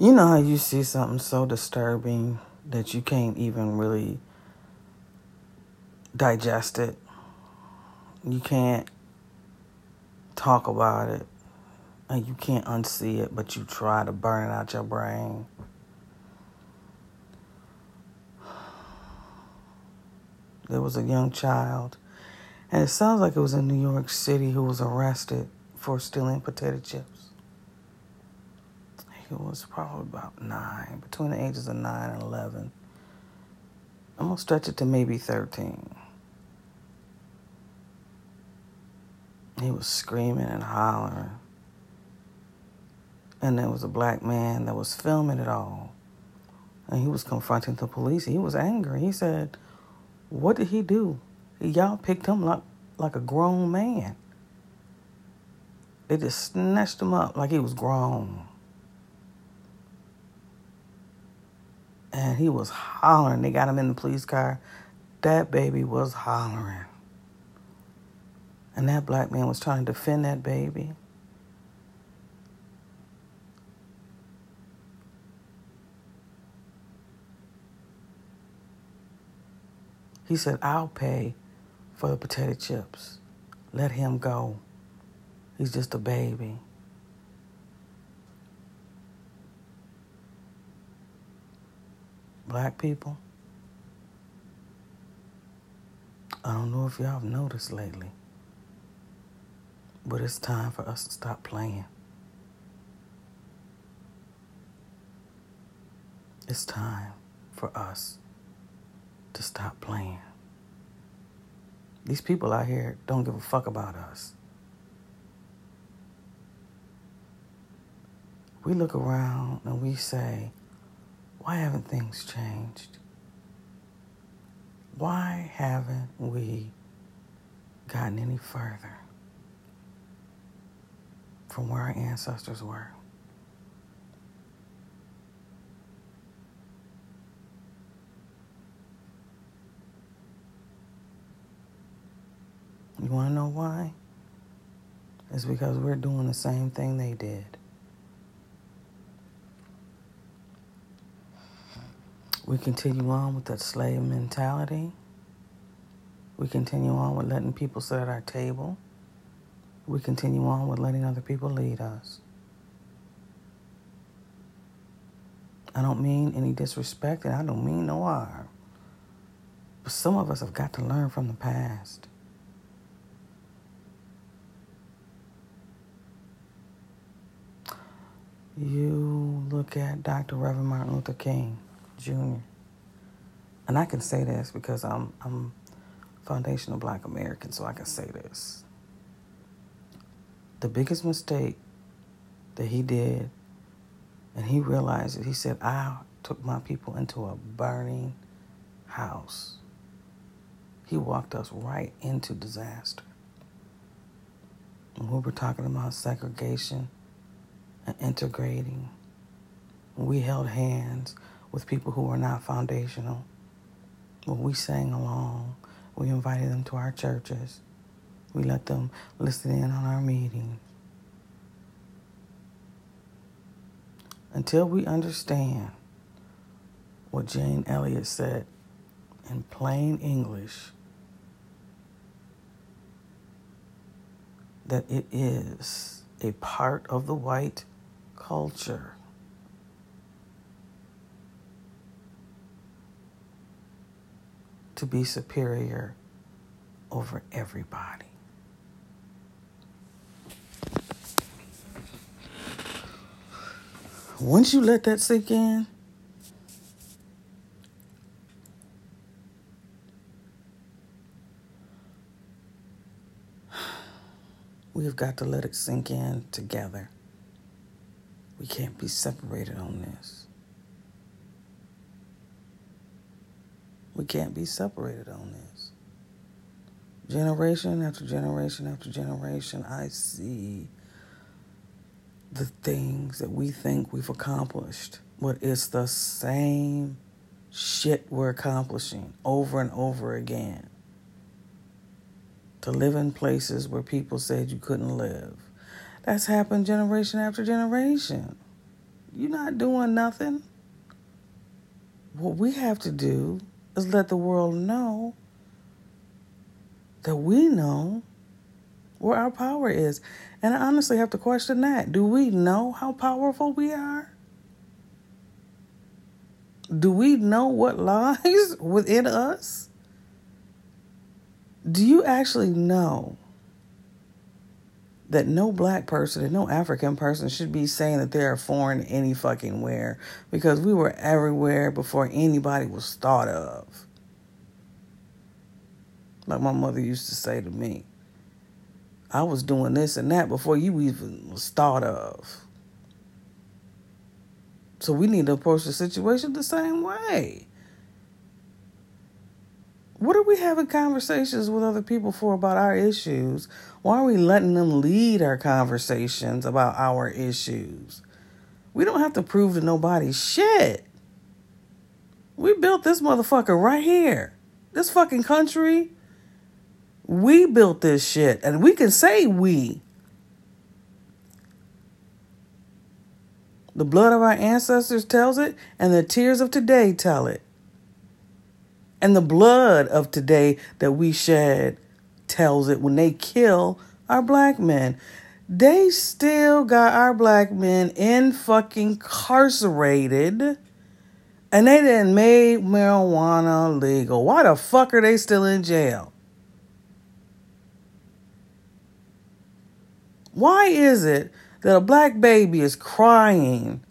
You know how you see something so disturbing that you can't even really digest it? You can't talk about it and you can't unsee it, but you try to burn it out your brain. There was a young child, and it sounds like it was in New York City, who was arrested for stealing potato chips. He was probably about nine, between the ages of nine and 11. I'm going to stretch it to maybe 13. He was screaming and hollering. And there was a black man that was filming it all. And he was confronting the police. He was angry. He said, What did he do? Y'all picked him like, like a grown man. They just snatched him up like he was grown. And he was hollering. They got him in the police car. That baby was hollering. And that black man was trying to defend that baby. He said, I'll pay for the potato chips. Let him go. He's just a baby. Black people, I don't know if y'all have noticed lately. But it's time for us to stop playing. It's time for us to stop playing. These people out here don't give a fuck about us. We look around and we say, why haven't things changed? Why haven't we gotten any further? from where our ancestors were. You want to know why? It's because we're doing the same thing they did. We continue on with that slave mentality. We continue on with letting people sit at our table we continue on with letting other people lead us. I don't mean any disrespect and I don't mean no harm. But some of us have got to learn from the past. You look at Dr. Reverend Martin Luther King Jr. And I can say this because I'm I'm foundational black American, so I can say this the biggest mistake that he did, and he realized it, he said, I took my people into a burning house. He walked us right into disaster. When we were talking about segregation and integrating, we held hands with people who are not foundational. When we sang along, we invited them to our churches. We let them listen in on our meetings. Until we understand what Jane Elliott said in plain English, that it is a part of the white culture. To be superior over everybody. once you let that sink in, we've got to let it sink in together. We can't be separated on this. We can't be separated on this. Generation after generation after generation, I see the things that we think we've accomplished, but it's the same shit we're accomplishing over and over again. To live in places where people said you couldn't live. That's happened generation after generation. You're not doing nothing. What we have to do is let the world know that we know where our power is. And I honestly have to question that. Do we know how powerful we are? Do we know what lies within us? Do you actually know that no black person and no African person should be saying that they're foreign any fucking where because we were everywhere before anybody was thought of? Like my mother used to say to me, I was doing this and that before you even was thought of. So we need to approach the situation the same way. What are we having conversations with other people for about our issues? Why are we letting them lead our conversations about our issues? We don't have to prove to nobody shit. We built this motherfucker right here. This fucking country. We built this shit. And we can say we. The blood of our ancestors tells it, and the tears of today tell it. And the blood of today that we shed tells it when they kill our black men. They still got our black men in fucking incarcerated. And they didn't made marijuana legal. Why the fuck are they still in jail? Why is it that a black baby is crying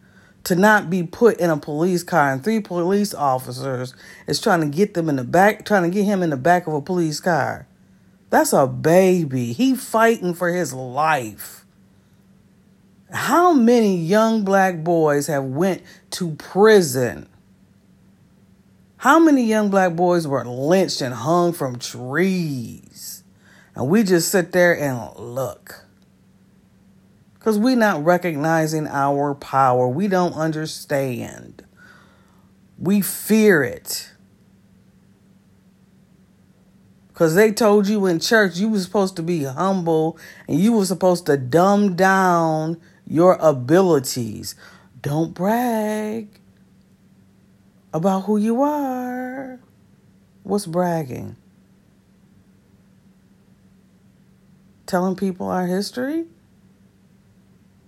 to not be put in a police car and three police officers is trying to get them in the back trying to get him in the back of a police car. That's a baby. He fighting for his life. How many young black boys have went to prison? How many young black boys were lynched and hung from trees? And we just sit there and look because we're not recognizing our power. We don't understand. We fear it. Because they told you in church you were supposed to be humble and you were supposed to dumb down your abilities. Don't brag about who you are. What's bragging? Telling people our history?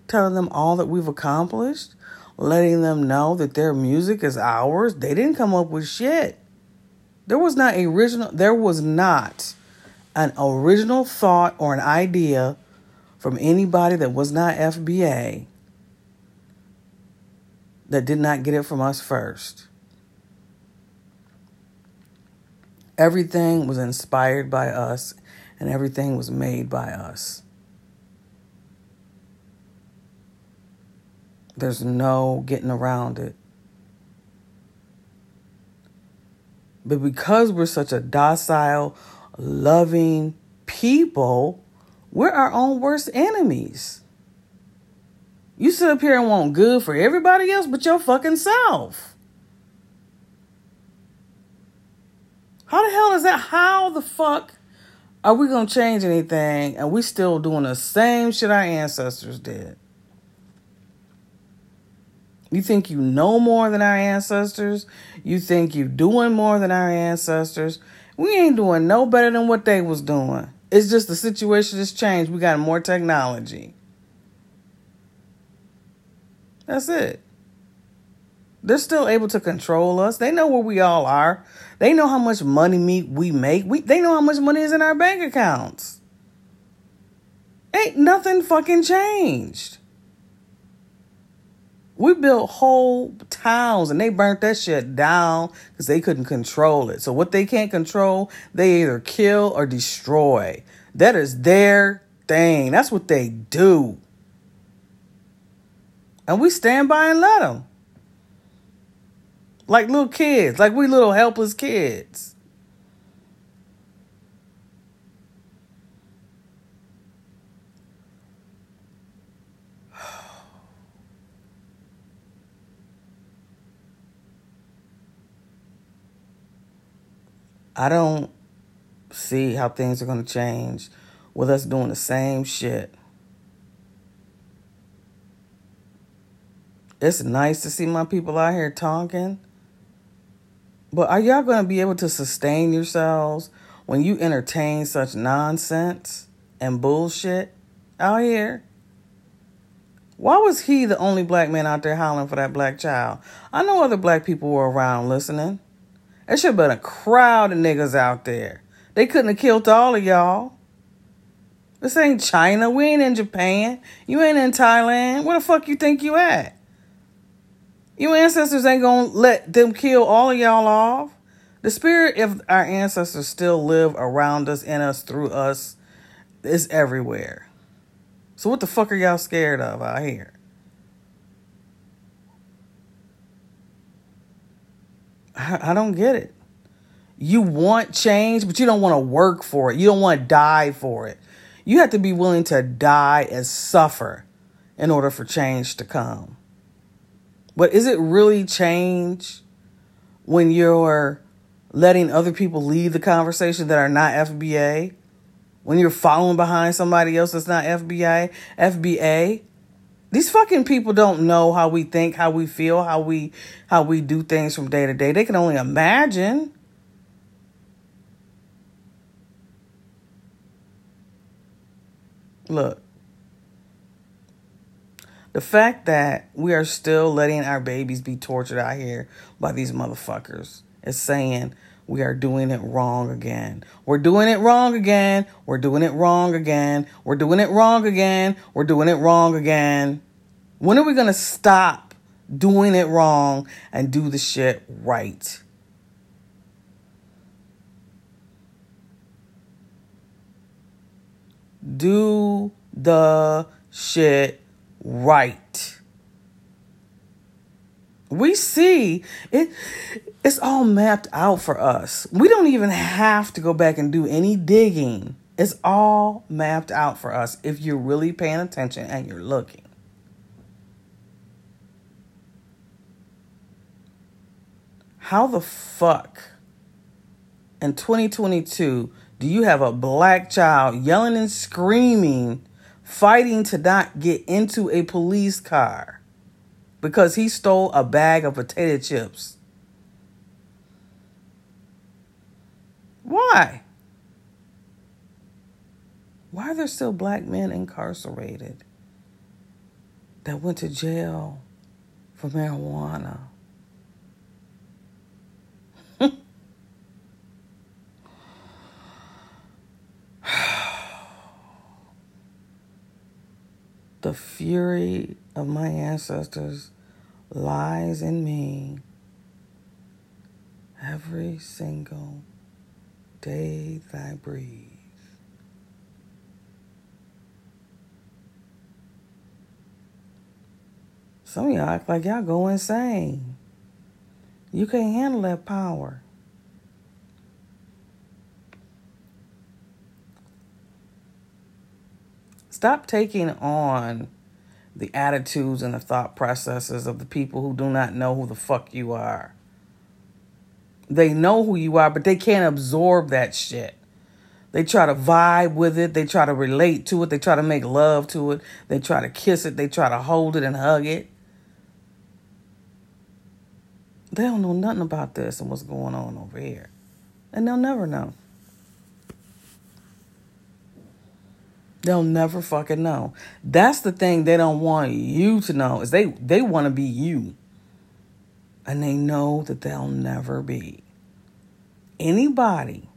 Telling them all that we've accomplished, letting them know that their music is ours. They didn't come up with shit. There was not a original there was not an original thought or an idea from anybody that was not FBA that did not get it from us first. Everything was inspired by us and everything was made by us. There's no getting around it. But because we're such a docile, loving people, we're our own worst enemies. You sit up here and want good for everybody else but your fucking self. How the hell is that? How the fuck are we going to change anything and we still doing the same shit our ancestors did? You think you know more than our ancestors? You think you're doing more than our ancestors? We ain't doing no better than what they was doing. It's just the situation has changed. We got more technology. That's it. They're still able to control us. They know where we all are. They know how much money we make. We, they know how much money is in our bank accounts. Ain't nothing fucking changed. We built whole towns and they burnt that shit down because they couldn't control it. So what they can't control, they either kill or destroy. That is their thing. That's what they do. And we stand by and let them. Like little kids, like we little helpless kids. I don't see how things are going to change with us doing the same shit. It's nice to see my people out here talking. But are y'all going to be able to sustain yourselves when you entertain such nonsense and bullshit out here? Why was he the only black man out there howling for that black child? I know other black people were around listening. There should have been a crowd of niggas out there. They couldn't have killed all of y'all. This ain't China. We ain't in Japan. You ain't in Thailand. Where the fuck you think you at? Your ancestors ain't gonna let them kill all of y'all off. The spirit of our ancestors still live around us, in us, through us, is everywhere. So what the fuck are y'all scared of out here? I, I don't get it. You want change, but you don't want to work for it. You don't want to die for it. You have to be willing to die and suffer in order for change to come. But is it really change when you're letting other people lead the conversation that are not FBA? when you're following behind somebody else that's not FBA, FBA. These fucking people don't know how we think, how we feel, how we how we do things from day to day. They can only imagine. Look. The fact that we are still letting our babies be tortured out here by these motherfuckers is saying we are doing it wrong again. We're doing it wrong again. We're doing it wrong again. We're doing it wrong again. We're doing it wrong again. When are we going to stop doing it wrong and do the shit right? Do the shit right. We see it it's all mapped out for us. We don't even have to go back and do any digging. It's all mapped out for us if you're really paying attention and you're looking. How the fuck in 2022 do you have a black child yelling and screaming, fighting to not get into a police car because he stole a bag of potato chips? Why? Why are there still black men incarcerated that went to jail for marijuana? the fury of my ancestors lies in me every single day thy breathe. Some of y'all act like y'all go insane. You can't handle that power. Stop taking on the attitudes and the thought processes of the people who do not know who the fuck you are. They know who you are, but they can't absorb that shit. They try to vibe with it. They try to relate to it. They try to make love to it. They try to kiss it. They try to hold it and hug it. They don't know nothing about this and what's going on over here. And they'll never know. They'll never fucking know. That's the thing they don't want you to know is they they want to be you and they know that they'll never be. Anybody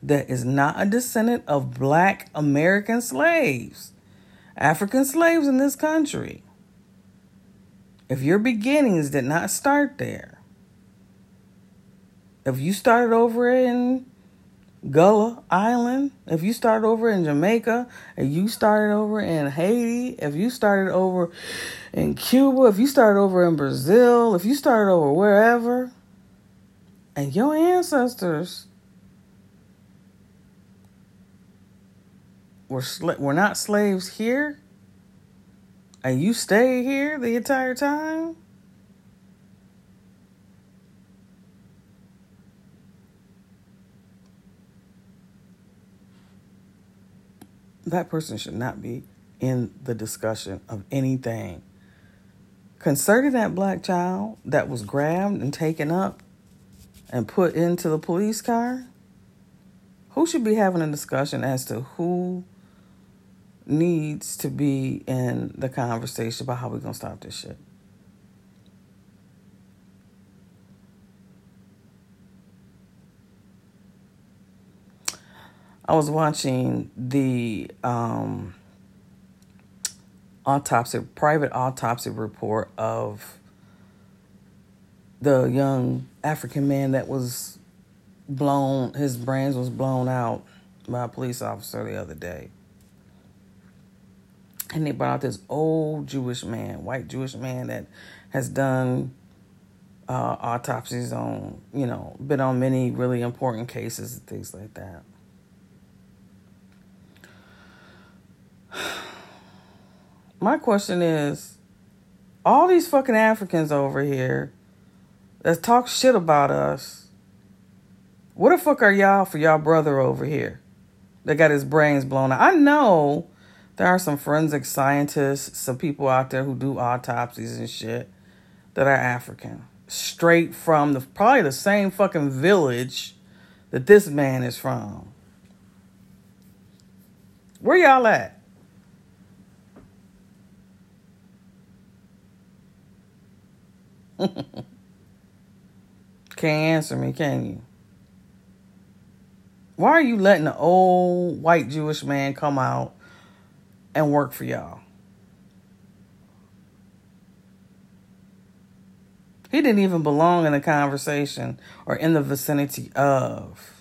that is not a descendant of black American slaves, African slaves in this country, if your beginnings did not start there, if you started over in Gullah Island, if you started over in Jamaica, if you started over in Haiti, if you started over in Cuba, if you started over in Brazil, if you started over wherever, and your ancestors were were not slaves here, and you stay here the entire time, that person should not be in the discussion of anything concerning that black child that was grabbed and taken up and put into the police car, who should be having a discussion as to who needs to be in the conversation about how we're going to stop this shit? I was watching the um, autopsy, private autopsy report of the young African man that was blown, his brains was blown out by a police officer the other day. And they brought out this old Jewish man, white Jewish man that has done uh, autopsies on, you know, been on many really important cases and things like that. My question is all these fucking Africans over here that talk shit about us, what the fuck are y'all for y'all brother over here that got his brains blown out? I know there are some forensic scientists, some people out there who do autopsies and shit that are African. Straight from the probably the same fucking village that this man is from. Where y'all at? Can't answer me, can you? Why are you letting the old white Jewish man come out and work for y'all? He didn't even belong in the conversation or in the vicinity of.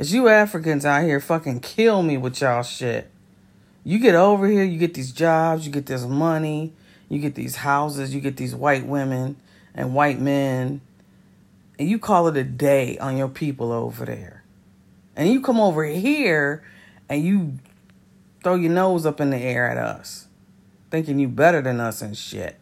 It's you Africans out here fucking kill me with y'all shit. You get over here, you get these jobs, you get this money, you get these houses, you get these white women and white men, and you call it a day on your people over there. And you come over here and you throw your nose up in the air at us, thinking you better than us and shit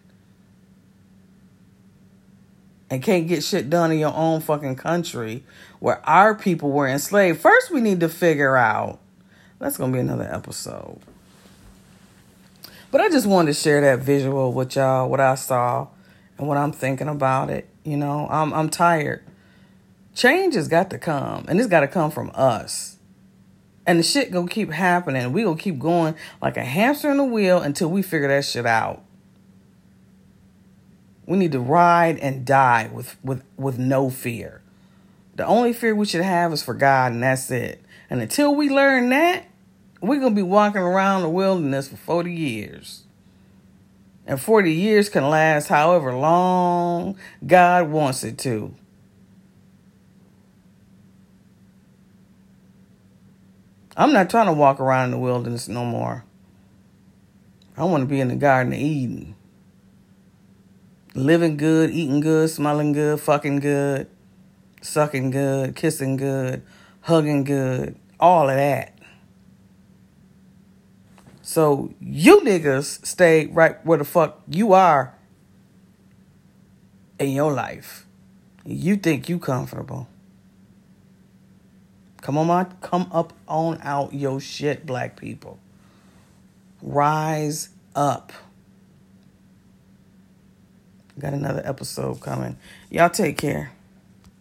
and can't get shit done in your own fucking country where our people were enslaved. First, we need to figure out. That's going to be another episode. But I just wanted to share that visual with y'all, what I saw and what I'm thinking about it. You know, I'm I'm tired. Change has got to come, and it's got to come from us. And the shit gonna keep happening. We gonna keep going like a hamster in a wheel until we figure that shit out. We need to ride and die with, with, with no fear. The only fear we should have is for God, and that's it. And until we learn that, we're going to be walking around the wilderness for 40 years. And 40 years can last however long God wants it to. I'm not trying to walk around in the wilderness no more. I want to be in the Garden of Eden living good, eating good, smelling good, fucking good, sucking good, kissing good, hugging good, all of that. So you niggas stay right where the fuck you are in your life. You think you comfortable. Come on, my, come up on out your shit, black people. Rise up. Got another episode coming. Y'all take care.